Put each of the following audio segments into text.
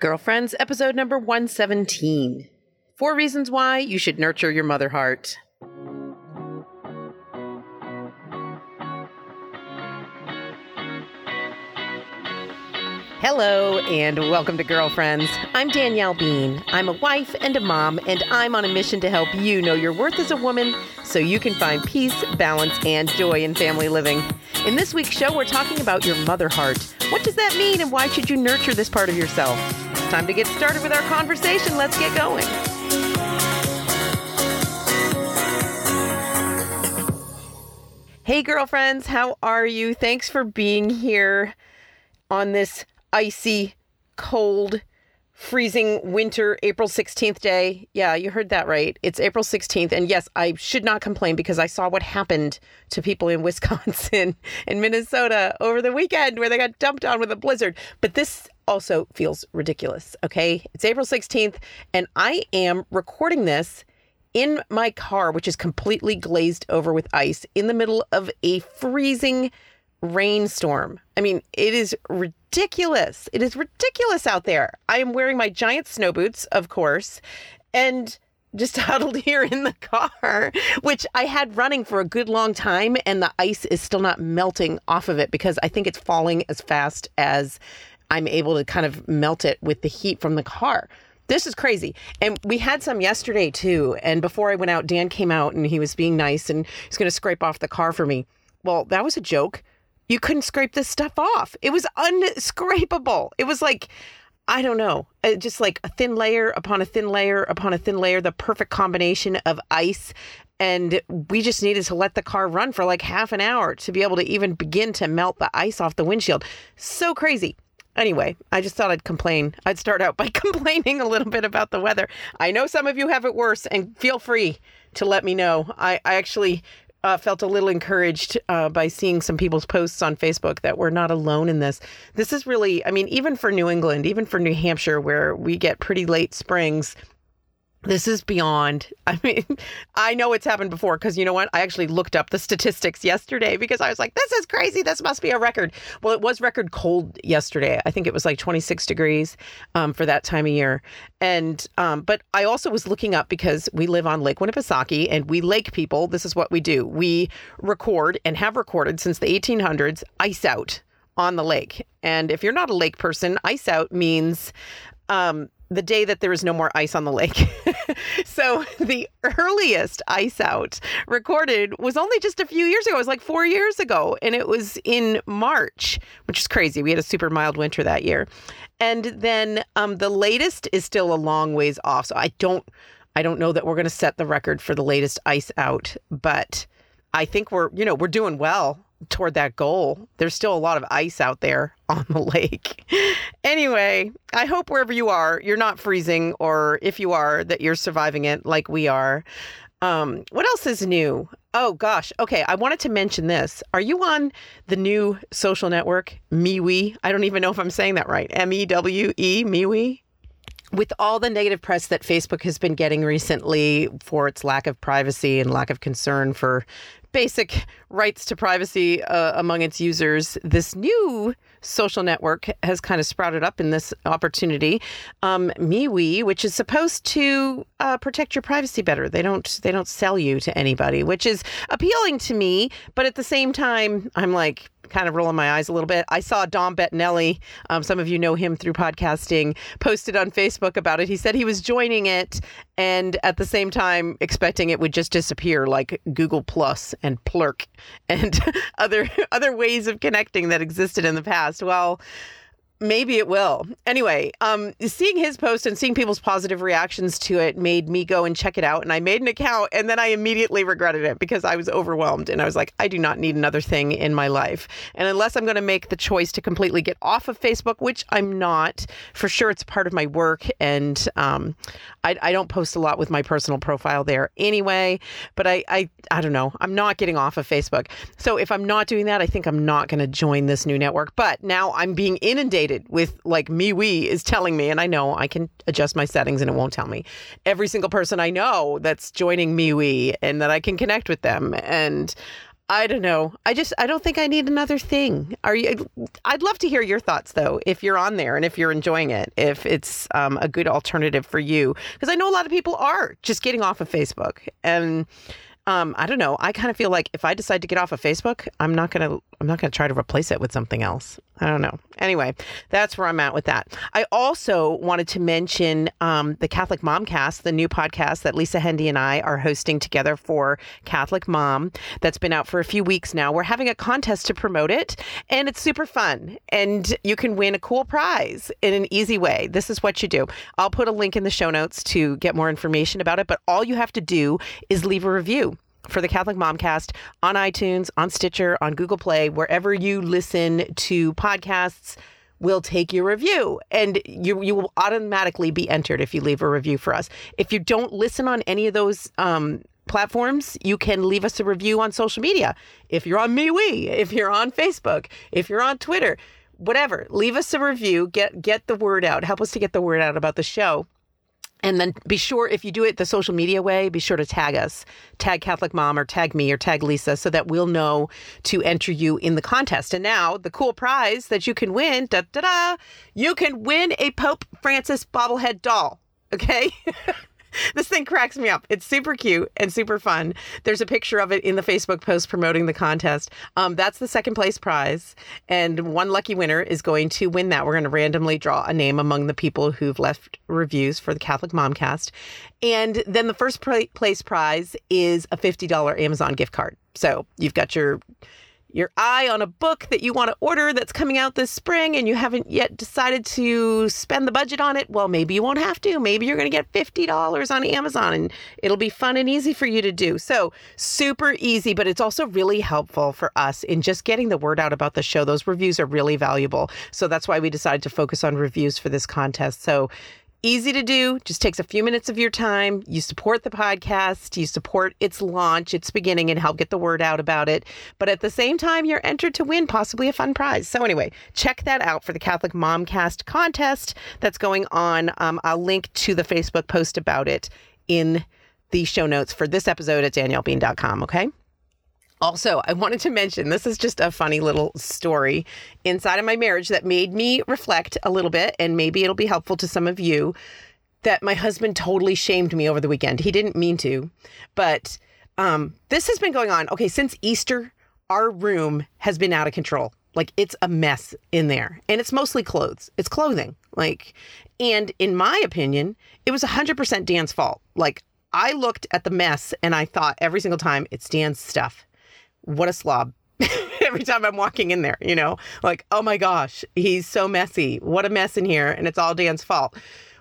Girlfriends, episode number 117. Four reasons why you should nurture your mother heart. Hello and welcome to Girlfriends. I'm Danielle Bean. I'm a wife and a mom, and I'm on a mission to help you know your worth as a woman so you can find peace, balance, and joy in family living. In this week's show, we're talking about your mother heart. What does that mean, and why should you nurture this part of yourself? Time to get started with our conversation. Let's get going. Hey, girlfriends, how are you? Thanks for being here on this icy, cold, freezing winter April 16th day. Yeah, you heard that right. It's April 16th. And yes, I should not complain because I saw what happened to people in Wisconsin and Minnesota over the weekend where they got dumped on with a blizzard. But this also feels ridiculous. Okay. It's April 16th, and I am recording this in my car, which is completely glazed over with ice in the middle of a freezing rainstorm. I mean, it is ridiculous. It is ridiculous out there. I am wearing my giant snow boots, of course, and just huddled here in the car, which I had running for a good long time, and the ice is still not melting off of it because I think it's falling as fast as I'm able to kind of melt it with the heat from the car. This is crazy. And we had some yesterday too. And before I went out, Dan came out and he was being nice and he's going to scrape off the car for me. Well, that was a joke. You couldn't scrape this stuff off. It was unscrapable. It was like, I don't know, uh, just like a thin layer upon a thin layer upon a thin layer, the perfect combination of ice. And we just needed to let the car run for like half an hour to be able to even begin to melt the ice off the windshield. So crazy. Anyway, I just thought I'd complain. I'd start out by complaining a little bit about the weather. I know some of you have it worse, and feel free to let me know. I, I actually uh, felt a little encouraged uh, by seeing some people's posts on Facebook that we're not alone in this. This is really, I mean, even for New England, even for New Hampshire, where we get pretty late springs, this is beyond. I mean, I know it's happened before because you know what? I actually looked up the statistics yesterday because I was like, this is crazy. This must be a record. Well, it was record cold yesterday. I think it was like 26 degrees um, for that time of year. And, um, but I also was looking up because we live on Lake Winnipesaukee and we lake people. This is what we do. We record and have recorded since the 1800s ice out on the lake. And if you're not a lake person, ice out means um, the day that there is no more ice on the lake. so the earliest ice out recorded was only just a few years ago. It was like four years ago, and it was in March, which is crazy. We had a super mild winter that year. And then um, the latest is still a long ways off. So I don't, I don't know that we're going to set the record for the latest ice out, but I think we're, you know, we're doing well toward that goal. There's still a lot of ice out there on the lake. anyway, I hope wherever you are, you're not freezing, or if you are, that you're surviving it like we are. Um, what else is new? Oh gosh. Okay, I wanted to mention this. Are you on the new social network MeWe? I don't even know if I'm saying that right. M E W E MeWe with all the negative press that Facebook has been getting recently for its lack of privacy and lack of concern for basic rights to privacy uh, among its users, this new social network has kind of sprouted up in this opportunity. Um, MeWe, which is supposed to uh, protect your privacy better. They don't they don't sell you to anybody, which is appealing to me. But at the same time, I'm like, kind of rolling my eyes a little bit. I saw Dom Bettinelli, um, some of you know him through podcasting, posted on Facebook about it. He said he was joining it and at the same time expecting it would just disappear like Google Plus and Plurk and other other ways of connecting that existed in the past. Well, Maybe it will. Anyway, um, seeing his post and seeing people's positive reactions to it made me go and check it out. And I made an account and then I immediately regretted it because I was overwhelmed. And I was like, I do not need another thing in my life. And unless I'm going to make the choice to completely get off of Facebook, which I'm not, for sure it's part of my work. And um, I, I don't post a lot with my personal profile there anyway. But I, I, I don't know. I'm not getting off of Facebook. So if I'm not doing that, I think I'm not going to join this new network. But now I'm being inundated with like MeWe is telling me, and I know I can adjust my settings and it won't tell me. Every single person I know that's joining MeWe and that I can connect with them. And I don't know. I just I don't think I need another thing. Are you? I'd love to hear your thoughts though. If you're on there and if you're enjoying it, if it's um, a good alternative for you, because I know a lot of people are just getting off of Facebook and um, I don't know. I kind of feel like if I decide to get off of Facebook, I'm not gonna I'm not gonna try to replace it with something else. I don't know. Anyway, that's where I'm at with that. I also wanted to mention um, the Catholic Momcast, the new podcast that Lisa Hendey and I are hosting together for Catholic Mom. That's been out for a few weeks now. We're having a contest to promote it, and it's super fun. And you can win a cool prize in an easy way. This is what you do. I'll put a link in the show notes to get more information about it. But all you have to do is leave a review for the Catholic Momcast on iTunes, on Stitcher, on Google Play, wherever you listen to podcasts. We'll take your review and you you will automatically be entered if you leave a review for us. If you don't listen on any of those um, platforms, you can leave us a review on social media. If you're on MeWe, if you're on Facebook, if you're on Twitter, whatever, leave us a review. Get get the word out. Help us to get the word out about the show. And then be sure, if you do it the social media way, be sure to tag us, tag Catholic Mom or tag me or tag Lisa so that we'll know to enter you in the contest. And now, the cool prize that you can win da da da, you can win a Pope Francis bobblehead doll. Okay? this thing cracks me up. It's super cute and super fun. There's a picture of it in the Facebook post promoting the contest. Um, that's the second place prize. And one lucky winner is going to win that. We're going to randomly draw a name among the people who've left reviews for the Catholic Momcast. And then the first place prize is a $50 Amazon gift card. So you've got your your eye on a book that you want to order that's coming out this spring and you haven't yet decided to spend the budget on it, well, maybe you won't have to. Maybe you're going to get $50 on Amazon and it'll be fun and easy for you to do. So, super easy, but it's also really helpful for us in just getting the word out about the show. Those reviews are really valuable. So, that's why we decided to focus on reviews for this contest. So, easy to do, just takes a few minutes of your time. You support the podcast, you support its launch, its beginning, and help get the word out about it. But at the same time, you're entered to win possibly a fun prize. So, anyway, check that out for the Catholic Momcast contest that's going on. Um, I'll link to the Facebook post about it in the show notes for this episode at daniellebean.com. Okay. Also, I wanted to mention this is just a funny little story inside of my marriage that made me reflect a little bit, and maybe it'll be helpful to some of you. That my husband totally shamed me over the weekend. He didn't mean to, but um, this has been going on. Okay, since Easter, our room has been out of control. Like it's a mess in there, and it's mostly clothes. It's clothing. Like, and in my opinion, it was 100% Dan's fault. Like, I looked at the mess and I thought every single time it's Dan's stuff what a slob. Every time I'm walking in there, you know, like, oh my gosh, he's so messy. What a mess in here. And it's all Dan's fault.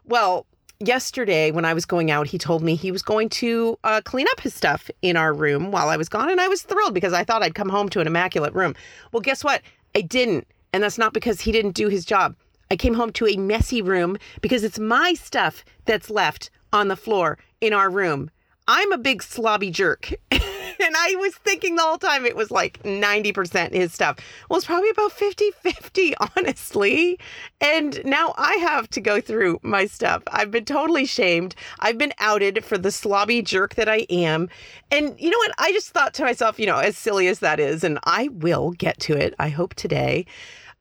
Well, yesterday when I was going out, he told me he was going to uh, clean up his stuff in our room while I was gone. And I was thrilled because I thought I'd come home to an immaculate room. Well, guess what? I didn't. And that's not because he didn't do his job. I came home to a messy room because it's my stuff that's left on the floor in our room. I'm a big slobby jerk. and I was thinking the whole time it was like 90% his stuff. Well, it's probably about 50 50, honestly. And now I have to go through my stuff. I've been totally shamed. I've been outed for the slobby jerk that I am. And you know what? I just thought to myself, you know, as silly as that is, and I will get to it, I hope today.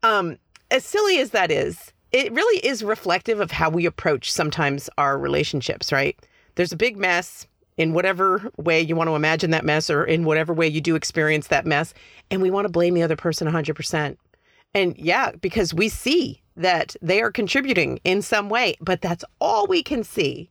Um, as silly as that is, it really is reflective of how we approach sometimes our relationships, right? There's a big mess in whatever way you want to imagine that mess or in whatever way you do experience that mess. And we want to blame the other person 100%. And yeah, because we see that they are contributing in some way, but that's all we can see.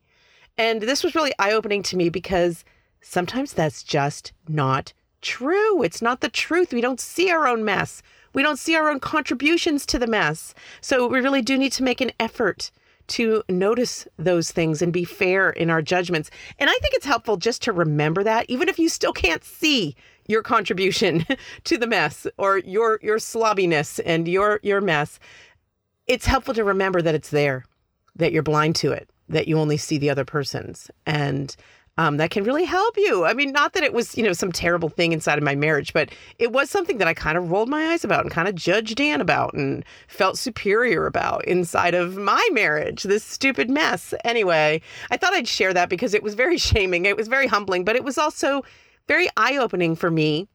And this was really eye opening to me because sometimes that's just not true. It's not the truth. We don't see our own mess. We don't see our own contributions to the mess. So we really do need to make an effort to notice those things and be fair in our judgments. And I think it's helpful just to remember that, even if you still can't see your contribution to the mess or your your slobbiness and your your mess, it's helpful to remember that it's there, that you're blind to it, that you only see the other person's. And um, that can really help you. I mean, not that it was, you know, some terrible thing inside of my marriage, but it was something that I kind of rolled my eyes about and kind of judged Dan about and felt superior about inside of my marriage, this stupid mess. Anyway, I thought I'd share that because it was very shaming. It was very humbling, but it was also very eye opening for me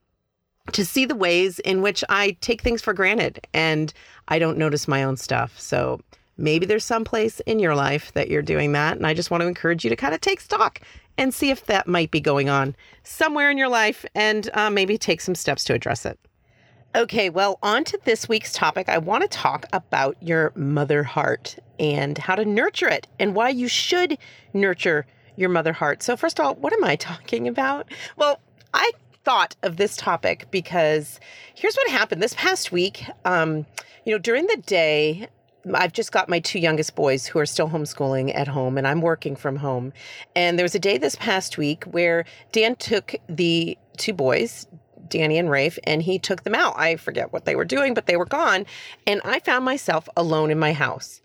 to see the ways in which I take things for granted and I don't notice my own stuff. So maybe there's some place in your life that you're doing that. And I just want to encourage you to kind of take stock and see if that might be going on somewhere in your life and uh, maybe take some steps to address it. Okay, well, on to this week's topic. I want to talk about your mother heart and how to nurture it and why you should nurture your mother heart. So, first of all, what am I talking about? Well, I thought of this topic because here's what happened this past week. Um, you know, during the day, I've just got my two youngest boys who are still homeschooling at home, and I'm working from home. And there was a day this past week where Dan took the two boys, Danny and Rafe, and he took them out. I forget what they were doing, but they were gone. And I found myself alone in my house.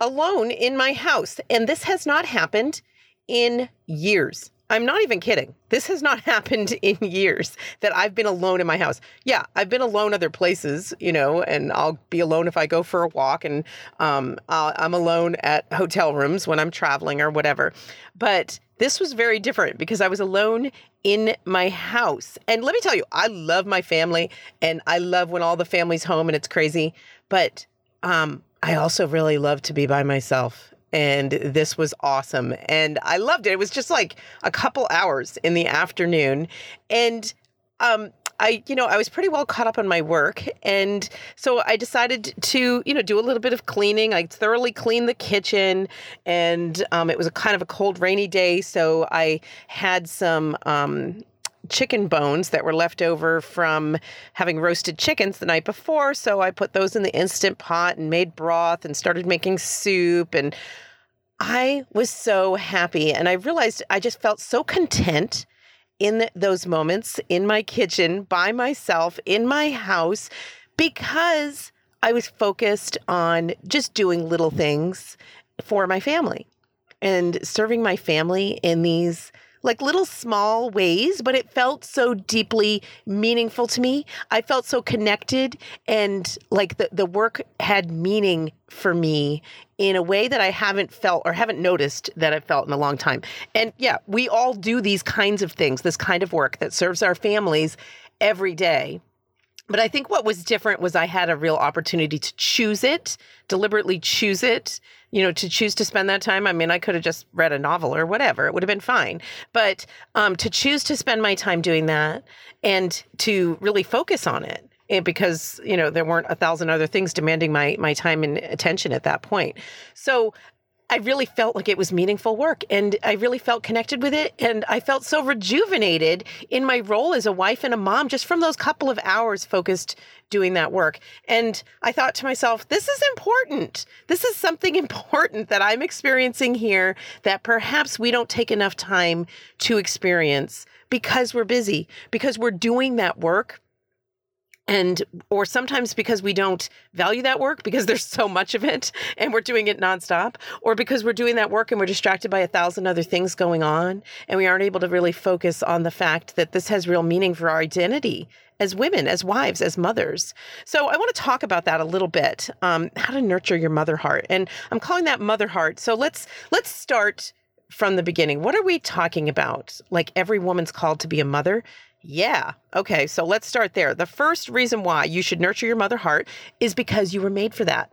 Alone in my house. And this has not happened in years. I'm not even kidding. This has not happened in years that I've been alone in my house. Yeah, I've been alone other places, you know, and I'll be alone if I go for a walk, and um, I'm alone at hotel rooms when I'm traveling or whatever. But this was very different because I was alone in my house. And let me tell you, I love my family and I love when all the family's home and it's crazy. But um, I also really love to be by myself and this was awesome and i loved it it was just like a couple hours in the afternoon and um I, you know, I was pretty well caught up on my work. And so I decided to, you know, do a little bit of cleaning. I thoroughly cleaned the kitchen. And um, it was a kind of a cold, rainy day. So I had some um, chicken bones that were left over from having roasted chickens the night before. So I put those in the instant pot and made broth and started making soup. And I was so happy. And I realized I just felt so content in those moments in my kitchen by myself in my house because I was focused on just doing little things for my family and serving my family in these like little small ways, but it felt so deeply meaningful to me. I felt so connected and like the, the work had meaning for me in a way that I haven't felt or haven't noticed that I've felt in a long time. And yeah, we all do these kinds of things, this kind of work that serves our families every day. But I think what was different was I had a real opportunity to choose it, deliberately choose it, you know, to choose to spend that time. I mean, I could have just read a novel or whatever, it would have been fine. But um, to choose to spend my time doing that and to really focus on it eh, because you know there weren't a thousand other things demanding my my time and attention at that point so I really felt like it was meaningful work and I really felt connected with it. And I felt so rejuvenated in my role as a wife and a mom just from those couple of hours focused doing that work. And I thought to myself, this is important. This is something important that I'm experiencing here that perhaps we don't take enough time to experience because we're busy, because we're doing that work and or sometimes because we don't value that work because there's so much of it and we're doing it nonstop or because we're doing that work and we're distracted by a thousand other things going on and we aren't able to really focus on the fact that this has real meaning for our identity as women as wives as mothers. So i want to talk about that a little bit um, how to nurture your mother heart and i'm calling that mother heart. So let's let's start from the beginning. What are we talking about? Like every woman's called to be a mother yeah. Okay. So let's start there. The first reason why you should nurture your mother heart is because you were made for that.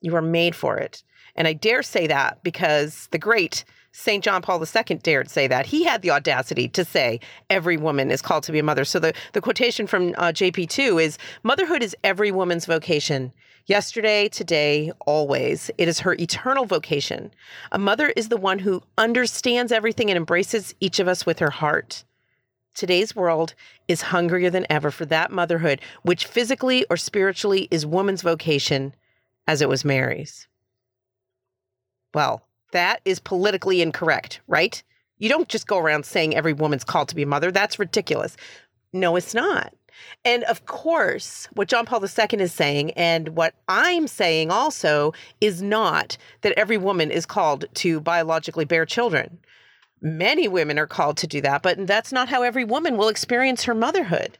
You were made for it. And I dare say that because the great St. John Paul II dared say that. He had the audacity to say every woman is called to be a mother. So the, the quotation from uh, JP2 is Motherhood is every woman's vocation. Yesterday, today, always. It is her eternal vocation. A mother is the one who understands everything and embraces each of us with her heart. Today's world is hungrier than ever for that motherhood, which physically or spiritually is woman's vocation, as it was Mary's. Well, that is politically incorrect, right? You don't just go around saying every woman's called to be a mother. That's ridiculous. No, it's not. And of course, what John Paul II is saying, and what I'm saying also, is not that every woman is called to biologically bear children. Many women are called to do that, but that's not how every woman will experience her motherhood.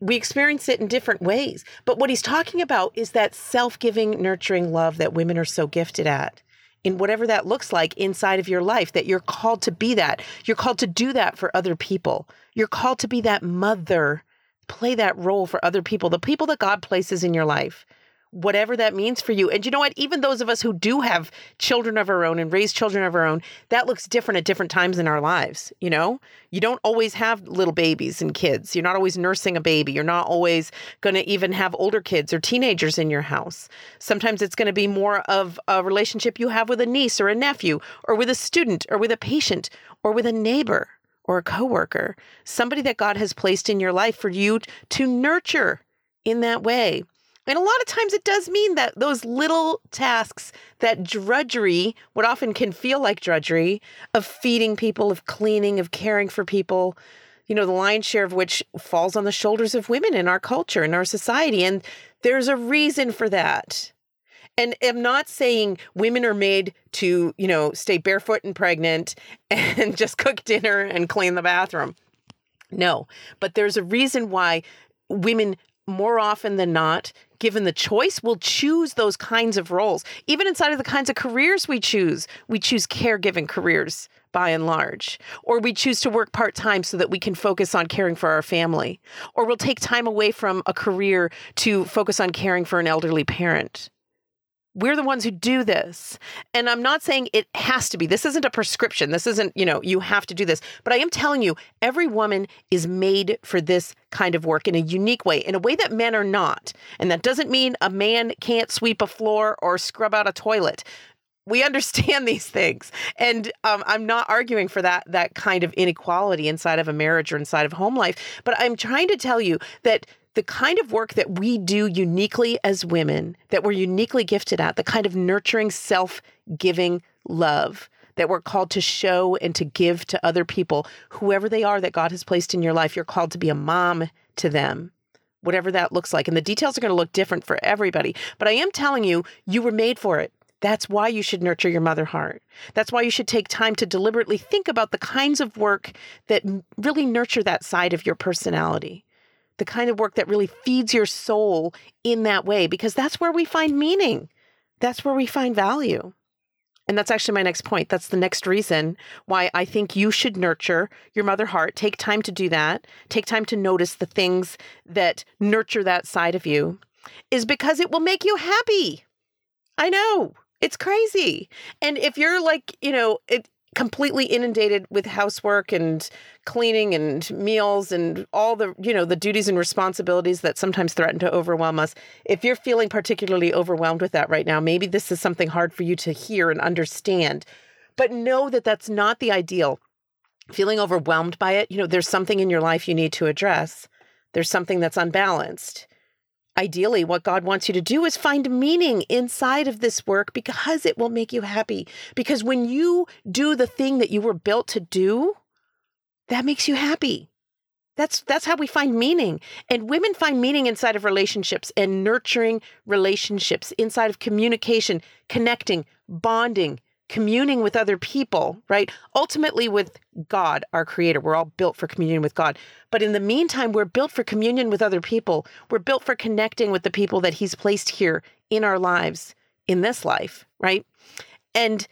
We experience it in different ways. But what he's talking about is that self giving, nurturing love that women are so gifted at in whatever that looks like inside of your life, that you're called to be that. You're called to do that for other people. You're called to be that mother play that role for other people, the people that God places in your life whatever that means for you. And you know what? Even those of us who do have children of our own and raise children of our own, that looks different at different times in our lives. You know, you don't always have little babies and kids. You're not always nursing a baby. You're not always going to even have older kids or teenagers in your house. Sometimes it's going to be more of a relationship you have with a niece or a nephew or with a student or with a patient or with a neighbor or a coworker, somebody that God has placed in your life for you to nurture in that way. And a lot of times it does mean that those little tasks, that drudgery, what often can feel like drudgery of feeding people, of cleaning, of caring for people, you know, the lion's share of which falls on the shoulders of women in our culture, in our society. And there's a reason for that. And I'm not saying women are made to, you know, stay barefoot and pregnant and just cook dinner and clean the bathroom. No, but there's a reason why women more often than not, given the choice, will choose those kinds of roles. Even inside of the kinds of careers we choose, we choose caregiving careers by and large. Or we choose to work part time so that we can focus on caring for our family. Or we'll take time away from a career to focus on caring for an elderly parent. We're the ones who do this. And I'm not saying it has to be. This isn't a prescription. This isn't, you know, you have to do this. But I am telling you, every woman is made for this kind of work in a unique way, in a way that men are not. And that doesn't mean a man can't sweep a floor or scrub out a toilet. We understand these things, and um, I'm not arguing for that that kind of inequality inside of a marriage or inside of home life. But I'm trying to tell you that the kind of work that we do uniquely as women, that we're uniquely gifted at, the kind of nurturing, self giving love that we're called to show and to give to other people, whoever they are that God has placed in your life, you're called to be a mom to them, whatever that looks like. And the details are going to look different for everybody. But I am telling you, you were made for it. That's why you should nurture your mother heart. That's why you should take time to deliberately think about the kinds of work that really nurture that side of your personality the kind of work that really feeds your soul in that way, because that's where we find meaning. That's where we find value. And that's actually my next point. That's the next reason why I think you should nurture your mother heart. Take time to do that. Take time to notice the things that nurture that side of you, is because it will make you happy. I know it's crazy. And if you're like, you know, it, completely inundated with housework and cleaning and meals and all the you know the duties and responsibilities that sometimes threaten to overwhelm us. If you're feeling particularly overwhelmed with that right now maybe this is something hard for you to hear and understand. But know that that's not the ideal. Feeling overwhelmed by it you know there's something in your life you need to address. There's something that's unbalanced ideally what God wants you to do is find meaning inside of this work because it will make you happy. Because when you do the thing that you were built to do, that makes you happy. That's that's how we find meaning. And women find meaning inside of relationships and nurturing relationships, inside of communication, connecting, bonding, communing with other people, right? Ultimately, with God, our creator. We're all built for communion with God. But in the meantime, we're built for communion with other people. We're built for connecting with the people that He's placed here in our lives, in this life, right? And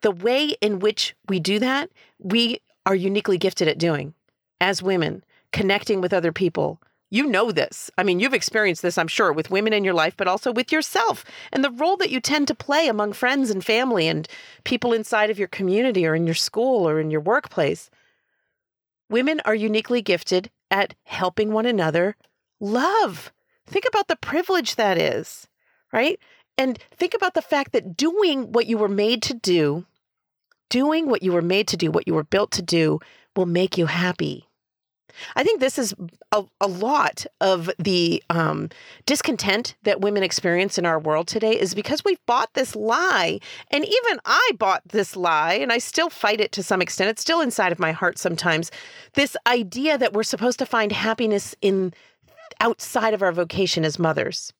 the way in which we do that, we are uniquely gifted at doing as women, connecting with other people, you know this. I mean, you've experienced this, I'm sure, with women in your life, but also with yourself and the role that you tend to play among friends and family and people inside of your community or in your school or in your workplace. Women are uniquely gifted at helping one another love. Think about the privilege that is, right? And think about the fact that doing what you were made to do, doing what you were made to do, what you were built to do, will make you happy. I think this is a, a lot of the um, discontent that women experience in our world today is because we've bought this lie. And even I bought this lie, and I still fight it to some extent. It's still inside of my heart sometimes. This idea that we're supposed to find happiness in outside of our vocation as mothers,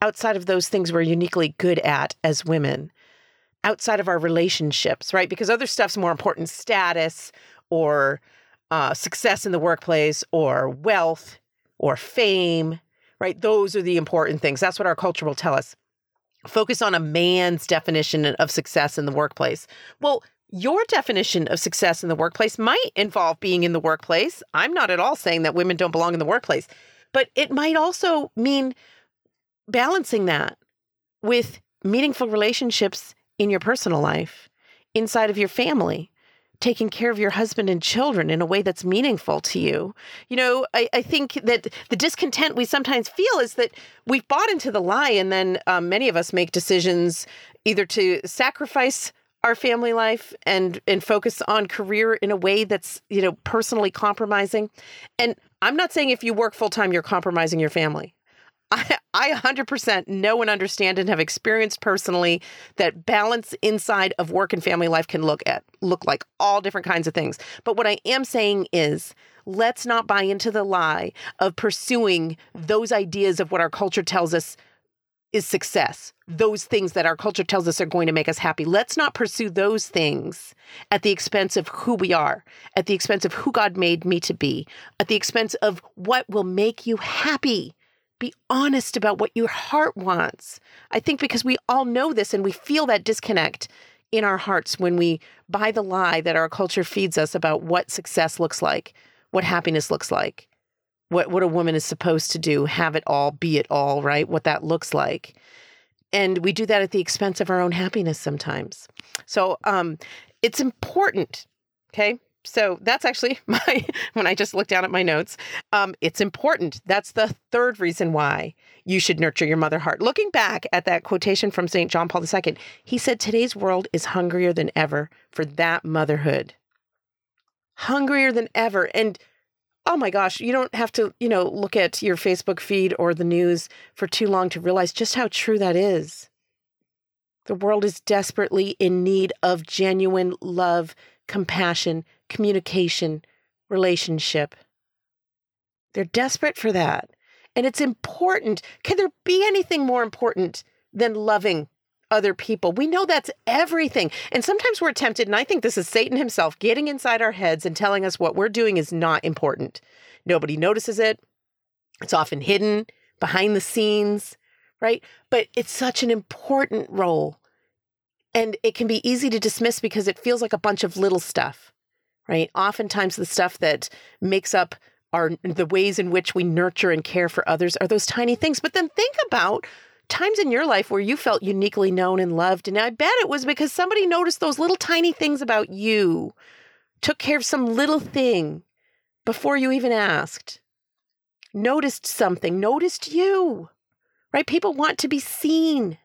outside of those things we're uniquely good at as women, outside of our relationships, right? Because other stuff's more important status or uh, success in the workplace or wealth or fame, right? Those are the important things. That's what our culture will tell us. Focus on a man's definition of success in the workplace. Well, your definition of success in the workplace might involve being in the workplace. I'm not at all saying that women don't belong in the workplace, but it might also mean balancing that with meaningful relationships in your personal life, inside of your family, taking care of your husband and children in a way that's meaningful to you. You know, I, I think that the discontent we sometimes feel is that we've bought into the lie, and then um, many of us make decisions either to sacrifice our family life and and focus on career in a way that's you know personally compromising and i'm not saying if you work full time you're compromising your family I, I 100% know and understand and have experienced personally that balance inside of work and family life can look at look like all different kinds of things. But what I am saying is let's not buy into the lie of pursuing those ideas of what our culture tells us is success. Those things that our culture tells us are going to make us happy. Let's not pursue those things at the expense of who we are, at the expense of who God made me to be, at the expense of what will make you happy. Be honest about what your heart wants. I think because we all know this and we feel that disconnect in our hearts when we buy the lie that our culture feeds us about what success looks like, what happiness looks like, what, what a woman is supposed to do, have it all, be it all, right? What that looks like. And we do that at the expense of our own happiness sometimes. So um, it's important, okay? So that's actually my, when I just looked down at my notes, um, it's important. That's the third reason why you should nurture your mother heart. Looking back at that quotation from St. John Paul II, he said, Today's world is hungrier than ever for that motherhood. Hungrier than ever. And oh my gosh, you don't have to, you know, look at your Facebook feed or the news for too long to realize just how true that is. The world is desperately in need of genuine love, compassion, communication, relationship. They're desperate for that. And it's important. Can there be anything more important than loving other people? We know that's everything. And sometimes we're tempted, and I think this is Satan himself getting inside our heads and telling us what we're doing is not important. Nobody notices it. It's often hidden behind the scenes, right? But it's such an important role. And it can be easy to dismiss because it feels like a bunch of little stuff right? Oftentimes, the stuff that makes up our the ways in which we nurture and care for others are those tiny things. But then think about times in your life where you felt uniquely known and loved. And I bet it was because somebody noticed those little tiny things about you, took care of some little thing before you even asked, noticed something, noticed you, right? People want to be seen.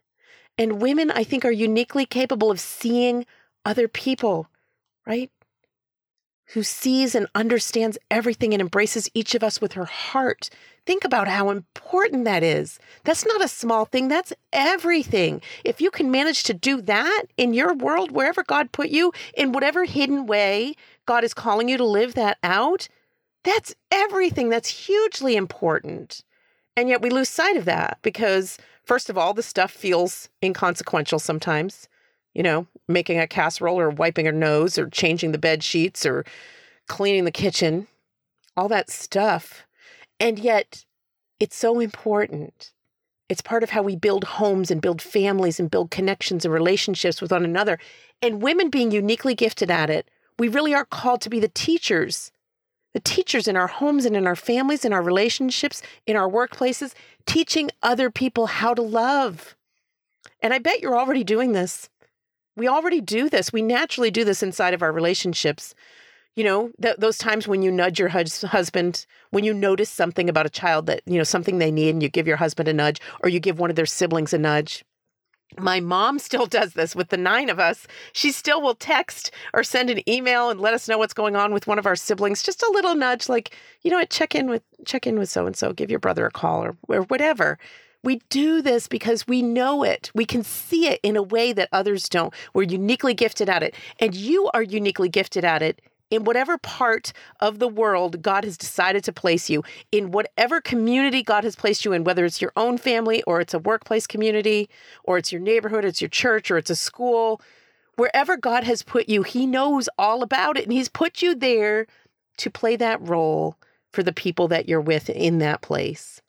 And women, I think, are uniquely capable of seeing other people, right? Who sees and understands everything and embraces each of us with her heart. Think about how important that is. That's not a small thing, that's everything. If you can manage to do that in your world, wherever God put you, in whatever hidden way God is calling you to live that out, that's everything. That's hugely important. And yet we lose sight of that because, first of all, the stuff feels inconsequential sometimes you know, making a casserole or wiping her nose or changing the bed sheets or cleaning the kitchen, all that stuff. And yet, it's so important. It's part of how we build homes and build families and build connections and relationships with one another. And women being uniquely gifted at it, we really are called to be the teachers, the teachers in our homes and in our families, in our relationships, in our workplaces, teaching other people how to love. And I bet you're already doing this we already do this. We naturally do this inside of our relationships. You know, th- those times when you nudge your hus- husband, when you notice something about a child that, you know, something they need and you give your husband a nudge or you give one of their siblings a nudge. My mom still does this with the nine of us. She still will text or send an email and let us know what's going on with one of our siblings. Just a little nudge, like, you know what, check in with check in with so and so, give your brother a call or, or whatever. We do this because we know it. We can see it in a way that others don't. We're uniquely gifted at it. And you are uniquely gifted at it in whatever part of the world God has decided to place you, in whatever community God has placed you in, whether it's your own family or it's a workplace community or it's your neighborhood, it's your church or it's a school, wherever God has put you, He knows all about it. And He's put you there to play that role for the people that you're with in that place.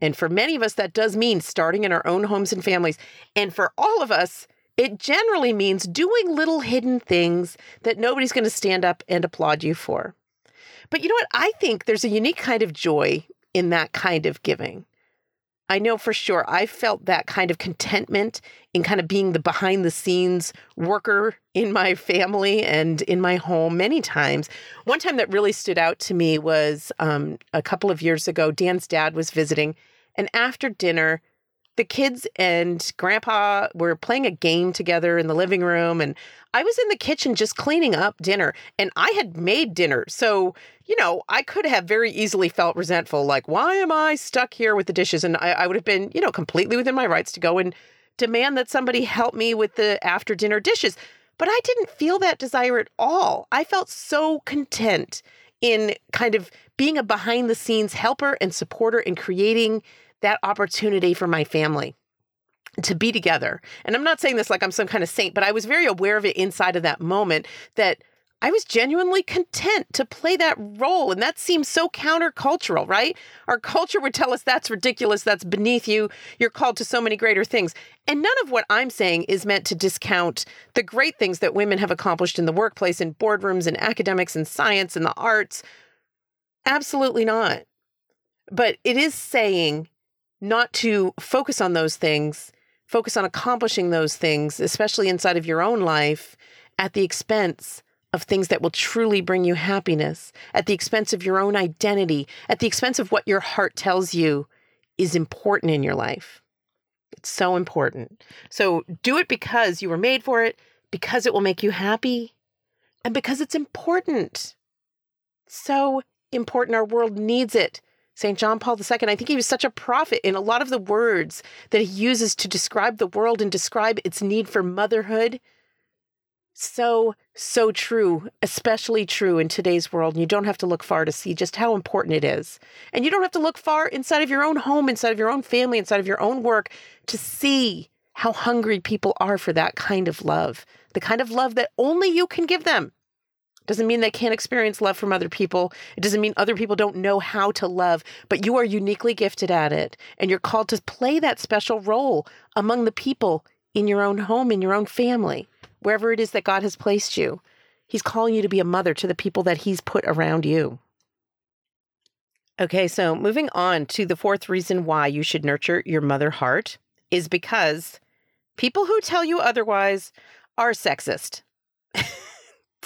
And for many of us, that does mean starting in our own homes and families. And for all of us, It generally means doing little hidden things that nobody's going to stand up and applaud you for. But you know what? I think there's a unique kind of joy in that kind of giving. I know for sure I felt that kind of contentment in kind of being the behind the scenes worker in my family and in my home many times. One time that really stood out to me was um, a couple of years ago. Dan's dad was visiting, and after dinner, the kids and grandpa were playing a game together in the living room and I was in the kitchen just cleaning up dinner and I had made dinner. So, you know, I could have very easily felt resentful like, why am I stuck here with the dishes? And I, I would have been, you know, completely within my rights to go and demand that somebody help me with the after dinner dishes. But I didn't feel that desire at all. I felt so content in kind of being a behind the scenes helper and supporter in creating that opportunity for my family to be together. And I'm not saying this like I'm some kind of saint, but I was very aware of it inside of that moment that I was genuinely content to play that role. And that seems so countercultural, right? Our culture would tell us that's ridiculous, that's beneath you, you're called to so many greater things. And none of what I'm saying is meant to discount the great things that women have accomplished in the workplace, in boardrooms, in academics, in science, in the arts. Absolutely not. But it is saying not to focus on those things, focus on accomplishing those things, especially inside of your own life, at the expense of things that will truly bring you happiness, at the expense of your own identity, at the expense of what your heart tells you is important in your life. It's so important. So do it because you were made for it, because it will make you happy, and because it's important. So important. Our world needs it. St. John Paul II, I think he was such a prophet in a lot of the words that he uses to describe the world and describe its need for motherhood. So, so true, especially true in today's world. And you don't have to look far to see just how important it is. And you don't have to look far inside of your own home, inside of your own family, inside of your own work to see how hungry people are for that kind of love, the kind of love that only you can give them. Doesn't mean they can't experience love from other people. It doesn't mean other people don't know how to love, but you are uniquely gifted at it. And you're called to play that special role among the people in your own home, in your own family, wherever it is that God has placed you. He's calling you to be a mother to the people that He's put around you. Okay, so moving on to the fourth reason why you should nurture your mother heart is because people who tell you otherwise are sexist.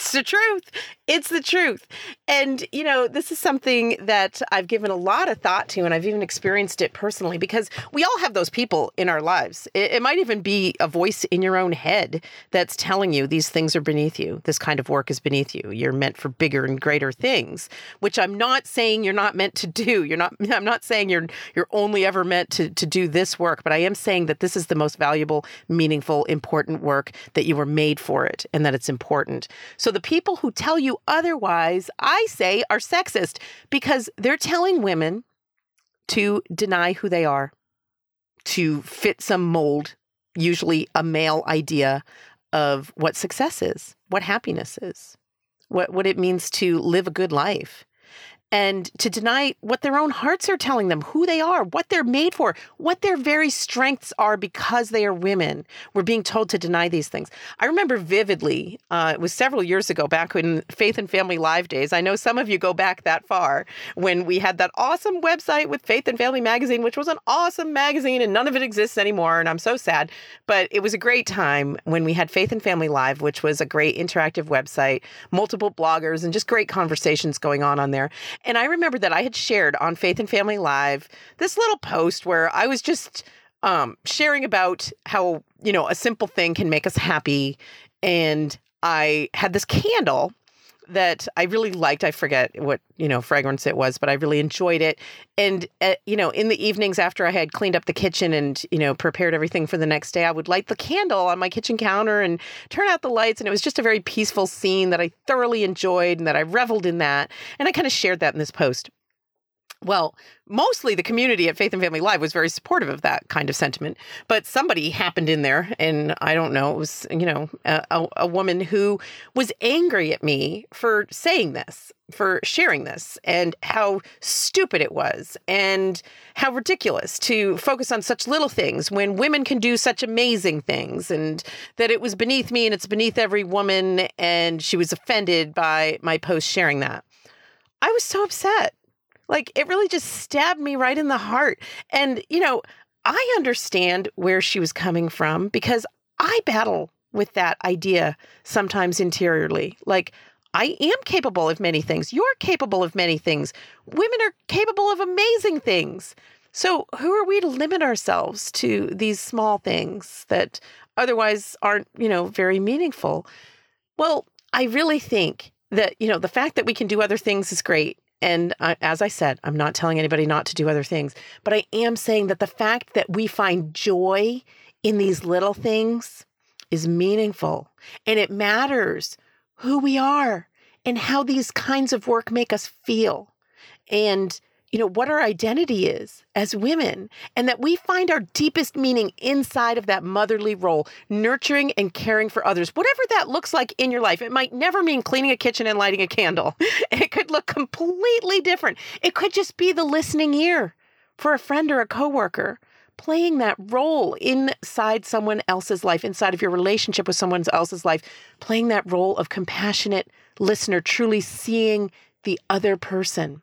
It's the truth. It's the truth. And, you know, this is something that I've given a lot of thought to, and I've even experienced it personally because we all have those people in our lives. It, it, might even be a voice in your own head that's telling you these things are beneath you. This kind of work is beneath you. You're meant for bigger and greater things, which I'm not saying you're not meant to do. You're not, I'm not saying you're, you're only ever meant to, to do this work, but I am saying that this is the most valuable, meaningful, important work that you were made for it and that it's important. So so the people who tell you otherwise, I say, are sexist because they're telling women to deny who they are, to fit some mold, usually a male idea of what success is, what happiness is, what, what it means to live a good life and to deny what their own hearts are telling them, who they are, what they're made for, what their very strengths are because they are women. We're being told to deny these things. I remember vividly, uh, it was several years ago, back in Faith and Family Live days. I know some of you go back that far when we had that awesome website with Faith and Family Magazine, which was an awesome magazine, and none of it exists anymore. And I'm so sad. But it was a great time when we had Faith and Family Live, which was a great interactive website, multiple bloggers, and just great conversations going on on there. And I remember that I had shared on Faith and Family Live this little post where I was just um, sharing about how, you know, a simple thing can make us happy. And I had this candle that I really liked. I forget what, you know, fragrance it was, but I really enjoyed it. And, uh, you know, in the evenings after I had cleaned up the kitchen and, you know, prepared everything for the next day, I would light the candle on my kitchen counter and turn out the lights. And it was just a very peaceful scene that I thoroughly enjoyed and that I reveled in that. And I kind of shared that in this post. Well, mostly the community at Faith and Family Live was very supportive of that kind of sentiment. But somebody happened in there, and I don't know, it was, you know, a, a, woman who was angry at me for saying this, for sharing this, and how stupid it was, and how ridiculous to focus on such little things when women can do such amazing things, and that it was beneath me and it's beneath every woman. And she was offended by my post sharing that. I was so upset like it really just stabbed me right in the heart. And, you know, I understand where she was coming from because I battle with that idea sometimes interiorly. Like, I am capable of many things. You're capable of many things. Women are capable of amazing things. So, who are we to limit ourselves to these small things that otherwise aren't, you know, very meaningful? Well, I really think that, you know, the fact that we can do other things is great. And uh, as I said, I'm not telling anybody not to do other things, but I am saying that the fact that we find joy in these little things is meaningful and it matters who we are and how these kinds of work make us feel. And you know, what our identity is as women, and that we find our deepest meaning inside of that motherly role, nurturing and caring for others, whatever that looks like in your life. It might never mean cleaning a kitchen and lighting a candle, it could look completely different. It could just be the listening ear for a friend or a coworker. Playing that role inside someone else's life, inside of your relationship with someone else's life, playing that role of compassionate listener, truly seeing the other person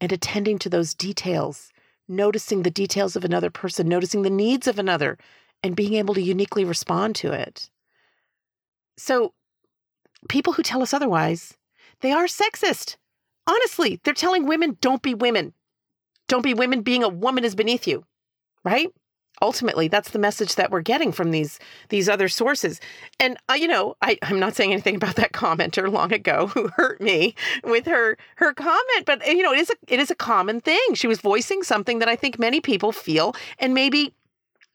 and attending to those details, noticing the details of another person, noticing the needs of another, and being able to uniquely respond to it. So, people who tell us otherwise, they are sexist. Honestly, they're telling women, don't be women. Don't be women. Being a woman is beneath you, right? Ultimately that's the message that we're getting from these these other sources. And uh, you know I, i'm not saying anything about that commenter long ago who hurt me with her her comment but you know it is a it is a common thing. She was voicing something that i think many people feel and maybe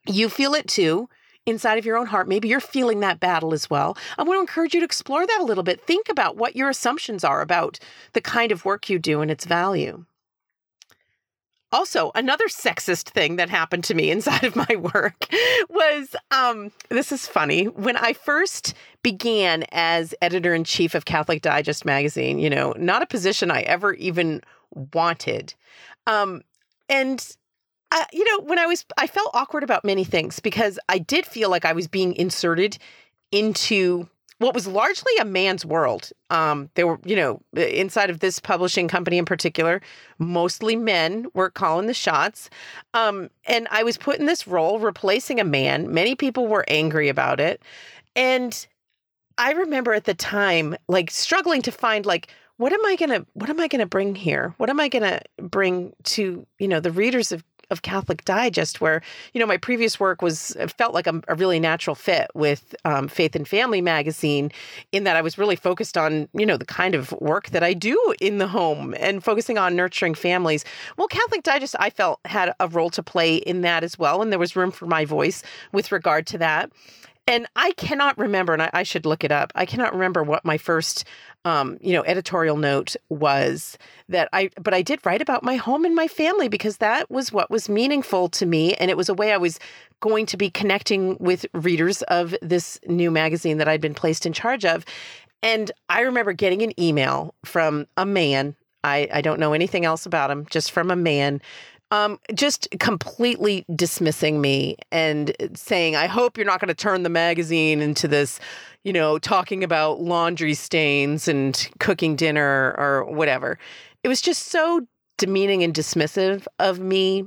you feel it too inside of your own heart. Maybe you're feeling that battle as well. I want to encourage you to explore that a little bit. Think about what your assumptions are about the kind of work you do and its value also another sexist thing that happened to me inside of my work was um, this is funny. When i first began as editor-in-chief of catholic digest magazine you know not a position i ever even wanted um, and I, you know when i was i felt awkward about many things because i did feel like i was being inserted into what was largely a man's world. Um, there were, you know, inside of this publishing company in particular, mostly men were calling the shots. Um, and I was put in this role replacing a man. Many people were angry about it. And I remember at the time, like struggling to find, like, what am I gonna, what am I gonna bring here? What am I gonna bring to, you know, the readers of of Catholic Digest, where you know my previous work was felt like a, a really natural fit with um, Faith and Family magazine, in that I was really focused on you know the kind of work that I do in the home and focusing on nurturing families. Well, Catholic Digest I felt had a role to play in that as well, and there was room for my voice with regard to that. And I cannot remember, and I, I, should look it up. I cannot remember what my first, um, you know, editorial note was that I, but I did write about my home and my family because that was what was meaningful to me, and it was a way I was going to be connecting with readers of this new magazine that I'd been placed in charge of. And I remember getting an email from a man. I, I don't know anything else about him, just from a man um, just completely dismissing me and saying, I hope you're not going to turn the magazine into this, you know, talking about laundry stains and cooking dinner or whatever. It was just so demeaning and dismissive of me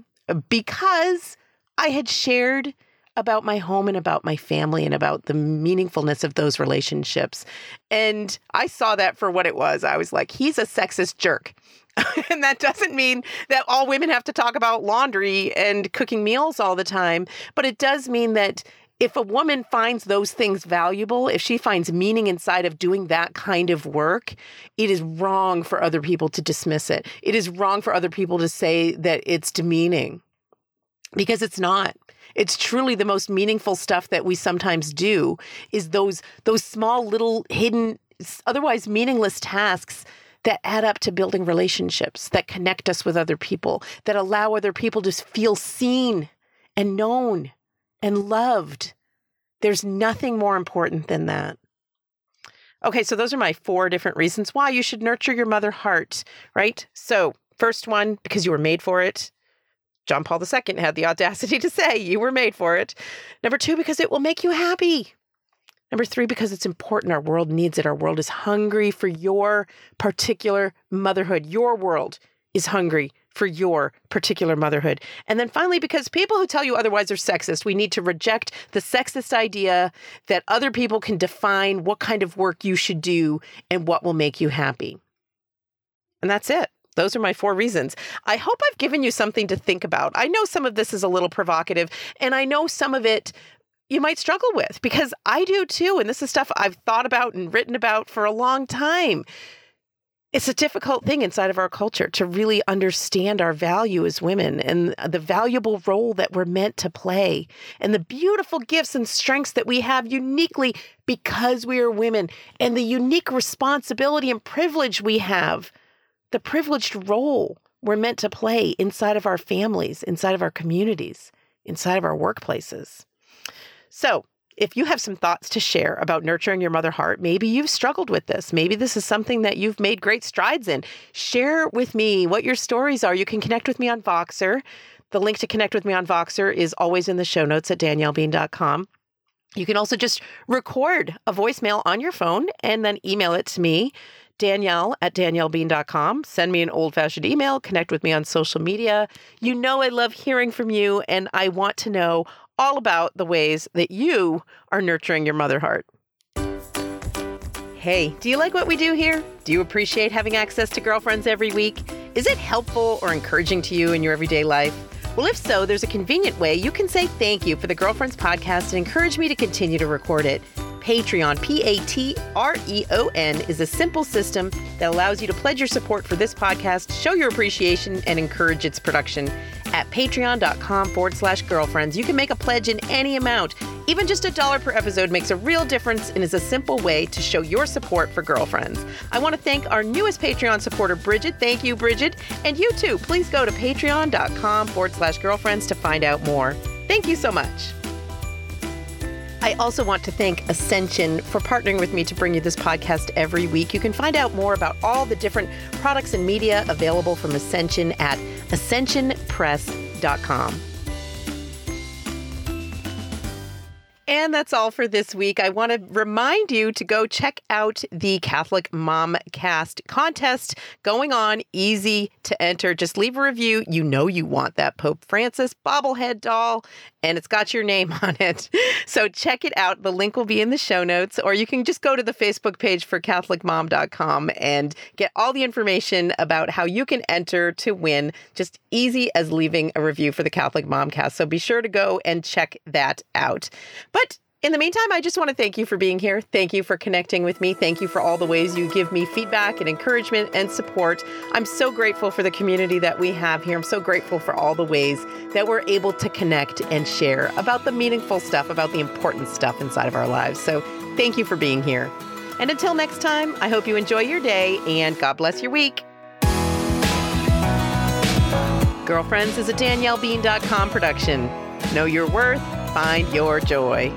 because I had shared about my home and about my family and about the meaningfulness of those relationships. And I saw that for what it was. I was like, he's a sexist jerk. and that doesn't mean that all women have to talk about laundry and cooking meals all the time, but it does mean that if a woman finds those things valuable, if she finds meaning inside of doing that kind of work, it is wrong for other people to dismiss it. It is wrong for other people to say that it's demeaning because it's not. It's truly the most meaningful stuff that we sometimes do is those those small little hidden otherwise meaningless tasks that add up to building relationships, that connect us with other people, that allow other people to feel seen and known and loved. There's nothing more important than that. Okay, so those are my four different reasons why you should nurture your mother heart, right? So, first one, because you were made for it. John Paul II had the audacity to say you were made for it. Number two, because it will make you happy. Number three, because it's important. Our world needs it. Our world is hungry for your particular motherhood. Your world is hungry for your particular motherhood. And then finally, because people who tell you otherwise are sexist, we need to reject the sexist idea that other people can define what kind of work you should do and what will make you happy. And that's it. Those are my four reasons. I hope I've given you something to think about. I know some of this is a little provocative, and I know some of it you might struggle with because I do too. And this is stuff I've thought about and written about for a long time. It's a difficult thing inside of our culture to really understand our value as women and the valuable role that we're meant to play and the beautiful gifts and strengths that we have uniquely because we are women and the unique responsibility and privilege we have, the privileged role we're meant to play inside of our families, inside of our communities, inside of our workplaces. So, if you have some thoughts to share about nurturing your mother heart, maybe you've struggled with this. Maybe this is something that you've made great strides in. Share with me what your stories are. You can connect with me on Voxer. The link to connect with me on Voxer is always in the show notes at daniellebean.com. You can also just record a voicemail on your phone and then email it to me, Danielle at daniellebean.com. Send me an old fashioned email, connect with me on social media. You know, I love hearing from you, and I want to know all about the ways that you are nurturing your mother heart. Hey, do you like what we do here? Do you appreciate having access to girlfriends every week? Is it helpful or encouraging to you in your everyday life? Well, if so, there's a convenient way you can say thank you for the Girlfriends podcast and encourage me to continue to record it. Patreon, P A T R E O N, is a simple system that allows you to pledge your support for this podcast, show your appreciation, and encourage its production at patreon.com forward slash girlfriends. You can make a pledge in any amount. Even just a dollar per episode makes a real difference and is a simple way to show your support for girlfriends. I want to thank our newest Patreon supporter, Bridget. Thank you, Bridget. And you too, please go to patreon.com forward slash girlfriends to find out more. Thank you so much. I also want to thank Ascension for partnering with me to bring you this podcast every week. You can find out more about all the different products and media available from Ascension at ascensionpress.com. And that's all for this week. I want to remind you to go check out the Catholic Mom Cast contest going on. Easy to enter. Just leave a review. You know you want that Pope Francis bobblehead doll, and it's got your name on it. So check it out. The link will be in the show notes, or you can just go to the Facebook page for CatholicMom.com and get all the information about how you can enter to win. Just easy as leaving a review for the Catholic Mom Cast. So be sure to go and check that out. But in the meantime, I just want to thank you for being here. Thank you for connecting with me. Thank you for all the ways you give me feedback and encouragement and support. I'm so grateful for the community that we have here. I'm so grateful for all the ways that we're able to connect and share about the meaningful stuff, about the important stuff inside of our lives. So thank you for being here. And until next time, I hope you enjoy your day and God bless your week. Girlfriends is a DanielleBean.com production. Know your worth find your joy.